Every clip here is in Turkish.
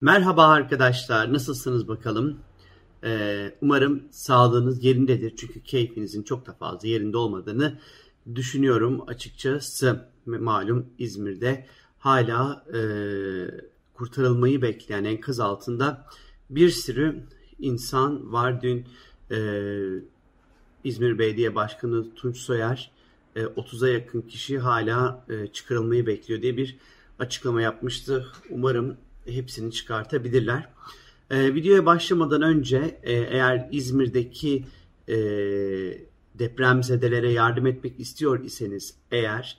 Merhaba arkadaşlar, nasılsınız bakalım? Ee, umarım sağlığınız yerindedir çünkü keyfinizin çok da fazla yerinde olmadığını düşünüyorum açıkçası. Malum İzmir'de hala e, kurtarılmayı bekleyen enkaz altında bir sürü insan var. Dün e, İzmir Belediye Başkanı Tunç Soyer e, 30'a yakın kişi hala e, çıkarılmayı bekliyor diye bir açıklama yapmıştı. Umarım hepsini çıkartabilirler. E, videoya başlamadan önce e, eğer İzmir'deki e, depremzedelere yardım etmek istiyor iseniz eğer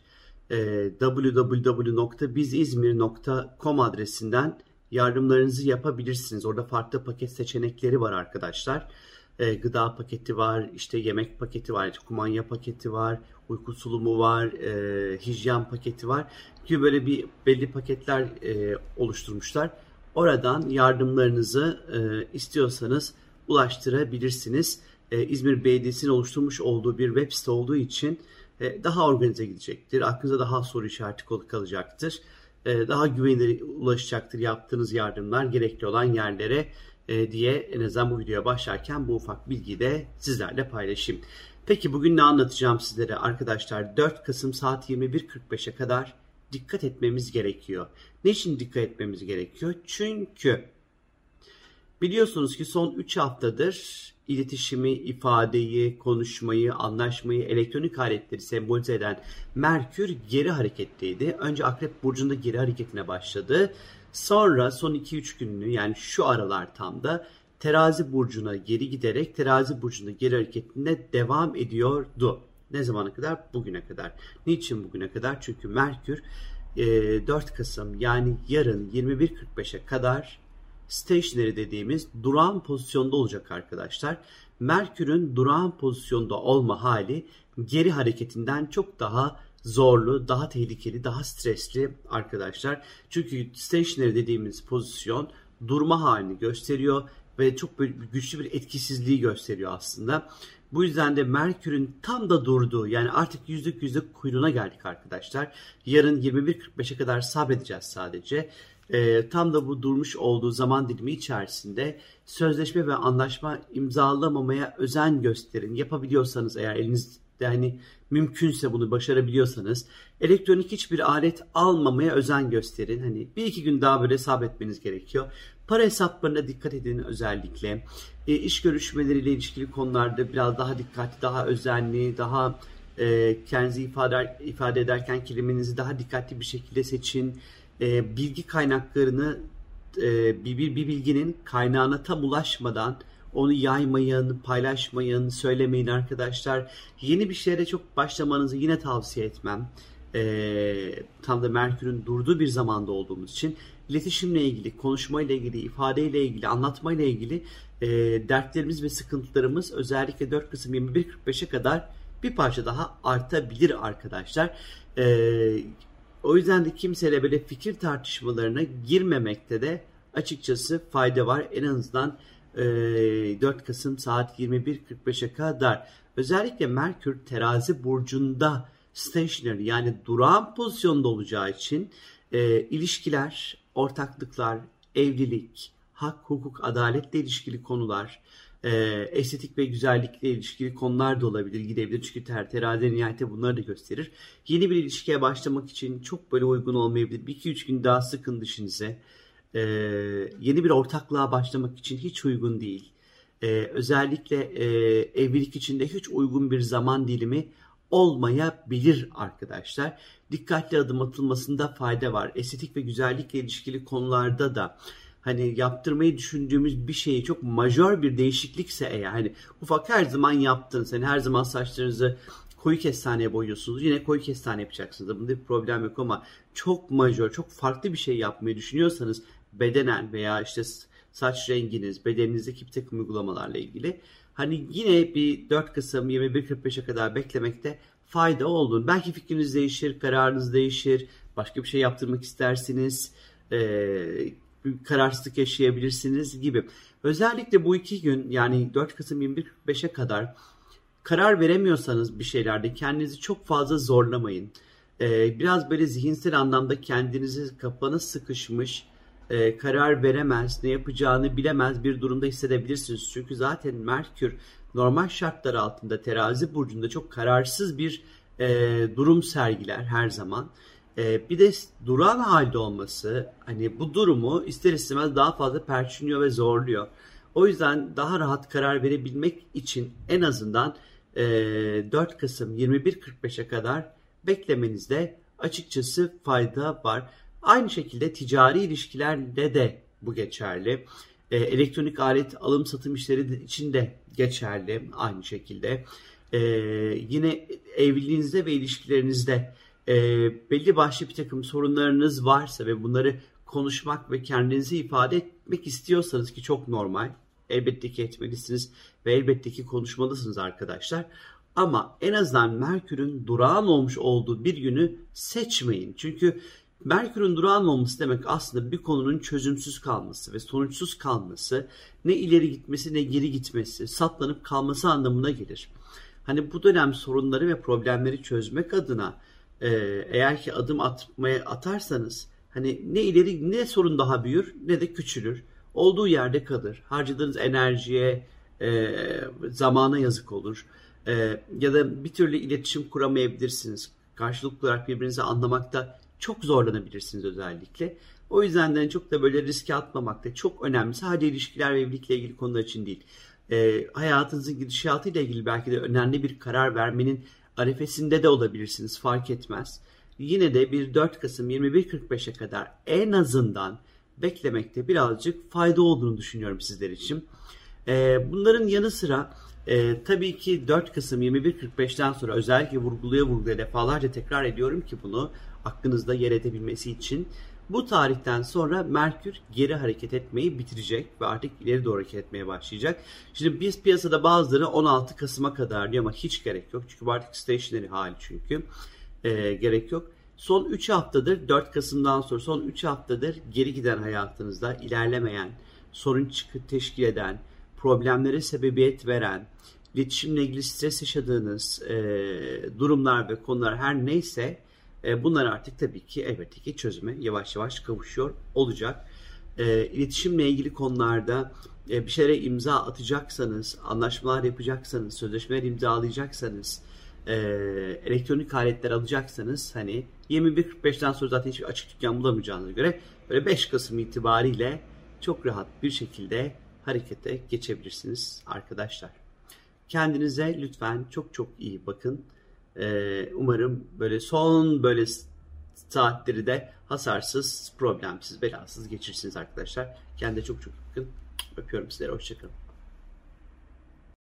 e, www.bizizmir.com adresinden yardımlarınızı yapabilirsiniz. Orada farklı paket seçenekleri var arkadaşlar. E, gıda paketi var, işte yemek paketi var, kumanya paketi var, uyku sulumu var, e, hijyen paketi var gibi böyle bir belli paketler e, oluşturmuşlar. Oradan yardımlarınızı e, istiyorsanız ulaştırabilirsiniz. E, İzmir Belediyesi'nin oluşturmuş olduğu bir web site olduğu için e, daha organize gidecektir. Aklınıza daha soru işareti kalacaktır. E, daha güvenilir ulaşacaktır yaptığınız yardımlar gerekli olan yerlere e, diye en azından bu videoya başlarken bu ufak bilgiyi de sizlerle paylaşayım. Peki bugün ne anlatacağım sizlere arkadaşlar? 4 Kasım saat 21.45'e kadar dikkat etmemiz gerekiyor. Ne için dikkat etmemiz gerekiyor? Çünkü biliyorsunuz ki son 3 haftadır iletişimi, ifadeyi, konuşmayı, anlaşmayı, elektronik aletleri sembolize eden Merkür geri hareketteydi. Önce Akrep Burcu'nda geri hareketine başladı. Sonra son 2-3 gününü yani şu aralar tam da terazi burcuna geri giderek terazi burcunda geri hareketine devam ediyordu. Ne zamana kadar? Bugüne kadar. Niçin bugüne kadar? Çünkü Merkür 4 Kasım yani yarın 21.45'e kadar stationary dediğimiz durağan pozisyonda olacak arkadaşlar. Merkür'ün durağan pozisyonda olma hali geri hareketinden çok daha zorlu, daha tehlikeli, daha stresli arkadaşlar. Çünkü stationary dediğimiz pozisyon durma halini gösteriyor ve çok güçlü bir etkisizliği gösteriyor aslında. Bu yüzden de Merkür'ün tam da durduğu yani artık yüzlük yüzlük kuyruğuna geldik arkadaşlar. Yarın 21.45'e kadar sabredeceğiz sadece. E, tam da bu durmuş olduğu zaman dilimi içerisinde sözleşme ve anlaşma imzalamamaya özen gösterin. Yapabiliyorsanız eğer elinizde hani mümkünse bunu başarabiliyorsanız elektronik hiçbir alet almamaya özen gösterin. Hani bir iki gün daha böyle sabretmeniz gerekiyor. Para hesaplarına dikkat edin özellikle. E, iş görüşmeleriyle ilişkili konularda biraz daha dikkatli, daha özenli, daha e, kendinizi ifade, ifade ederken kelimenizi daha dikkatli bir şekilde seçin. E, bilgi kaynaklarını e, bir, bir, bir bilginin kaynağına tam ulaşmadan onu yaymayın, paylaşmayın, söylemeyin arkadaşlar. Yeni bir şeylere çok başlamanızı yine tavsiye etmem. E, tam da Merkür'ün durduğu bir zamanda olduğumuz için iletişimle ilgili, konuşmayla ilgili, ifadeyle ilgili, anlatmayla ilgili e, dertlerimiz ve sıkıntılarımız özellikle 4 Kasım 21.45'e kadar bir parça daha artabilir arkadaşlar. E, o yüzden de kimseyle böyle fikir tartışmalarına girmemekte de açıkçası fayda var. En azından e, 4 Kasım saat 21.45'e kadar. Özellikle Merkür terazi burcunda stationary yani durağan pozisyonda olacağı için e, ilişkiler, ortaklıklar, evlilik, hak, hukuk, adaletle ilişkili konular, e, estetik ve güzellikle ilişkili konular da olabilir, gidebilir. Çünkü ter, terazi nihayete bunları da gösterir. Yeni bir ilişkiye başlamak için çok böyle uygun olmayabilir. Bir iki üç gün daha sıkın dişinize. E, yeni bir ortaklığa başlamak için hiç uygun değil. E, özellikle e, evlilik için de hiç uygun bir zaman dilimi olmayabilir arkadaşlar. Dikkatli adım atılmasında fayda var. Estetik ve güzellikle ilişkili konularda da hani yaptırmayı düşündüğümüz bir şeyi çok majör bir değişiklikse eğer hani ufak her zaman yaptın sen her zaman saçlarınızı koyu kestaneye boyuyorsunuz yine koyu kestane yapacaksınız bunda bir problem yok ama çok majör çok farklı bir şey yapmayı düşünüyorsanız bedenen veya işte saç renginiz bedeninizdeki bir takım uygulamalarla ilgili hani yine bir 4 Kasım 21.45'e kadar beklemekte fayda olduğunu. Belki fikriniz değişir, kararınız değişir, başka bir şey yaptırmak istersiniz, e, bir kararsızlık yaşayabilirsiniz gibi. Özellikle bu iki gün yani 4 Kasım 21.45'e kadar karar veremiyorsanız bir şeylerde kendinizi çok fazla zorlamayın. Ee, biraz böyle zihinsel anlamda kendinizi kafanız sıkışmış, e, karar veremez, ne yapacağını bilemez bir durumda hissedebilirsiniz. Çünkü zaten Merkür normal şartlar altında terazi burcunda çok kararsız bir e, durum sergiler her zaman. E, bir de duran halde olması hani bu durumu ister istemez daha fazla perçinliyor ve zorluyor. O yüzden daha rahat karar verebilmek için en azından e, 4 Kasım 21.45'e kadar beklemenizde açıkçası fayda var. Aynı şekilde ticari ilişkilerde de bu geçerli. E, elektronik alet alım satım işleri için de geçerli aynı şekilde. E, yine evliliğinizde ve ilişkilerinizde e, belli başlı bir takım sorunlarınız varsa ve bunları konuşmak ve kendinizi ifade etmek istiyorsanız ki çok normal. Elbette ki etmelisiniz ve elbette ki konuşmalısınız arkadaşlar. Ama en azından Merkür'ün durağan olmuş olduğu bir günü seçmeyin. Çünkü Merkür'ün durağan olması demek aslında bir konunun çözümsüz kalması ve sonuçsuz kalması, ne ileri gitmesi ne geri gitmesi, saplanıp kalması anlamına gelir. Hani bu dönem sorunları ve problemleri çözmek adına e, eğer ki adım atmaya atarsanız hani ne ileri ne sorun daha büyür ne de küçülür. Olduğu yerde kalır. Harcadığınız enerjiye, e, zamana yazık olur. E, ya da bir türlü iletişim kuramayabilirsiniz. Karşılıklı olarak birbirinizi anlamakta çok zorlanabilirsiniz özellikle. O yüzden de çok da böyle riske atmamak da çok önemli. Sadece ilişkiler ve evlilikle ilgili konular için değil. E, hayatınızın gidişatıyla ilgili belki de önemli bir karar vermenin arefesinde de olabilirsiniz fark etmez. Yine de bir 4 Kasım 21.45'e kadar en azından beklemekte birazcık fayda olduğunu düşünüyorum sizler için. E, bunların yanı sıra e, tabii ki 4 Kasım 21.45'ten sonra özellikle vurguluya vurguluya defalarca tekrar ediyorum ki bunu aklınızda yer edebilmesi için bu tarihten sonra Merkür geri hareket etmeyi bitirecek ve artık ileri doğru hareket etmeye başlayacak. Şimdi biz piyasada bazıları 16 Kasım'a kadar diyor ama hiç gerek yok. Çünkü bu artık stationary hali çünkü. E, gerek yok. Son 3 haftadır 4 Kasım'dan sonra son 3 haftadır geri giden hayatınızda ilerlemeyen, sorun çıkı teşkil eden, problemlere sebebiyet veren, iletişimle ilgili stres yaşadığınız e, durumlar ve konular her neyse e, bunlar artık tabii ki elbette ki çözüme yavaş yavaş kavuşuyor olacak. E, iletişimle ilgili konularda e, bir şeylere imza atacaksanız, anlaşmalar yapacaksanız, sözleşmeler imzalayacaksanız, e, elektronik aletler alacaksanız hani 21.45'ten sonra zaten hiçbir açık dükkan bulamayacağınıza göre böyle 5 Kasım itibariyle çok rahat bir şekilde harekete geçebilirsiniz arkadaşlar. Kendinize lütfen çok çok iyi bakın. Ee, umarım böyle son böyle saatleri de hasarsız, problemsiz, belasız geçirsiniz arkadaşlar. Kendinize çok çok bakın. Öpüyorum sizlere. Hoşçakalın.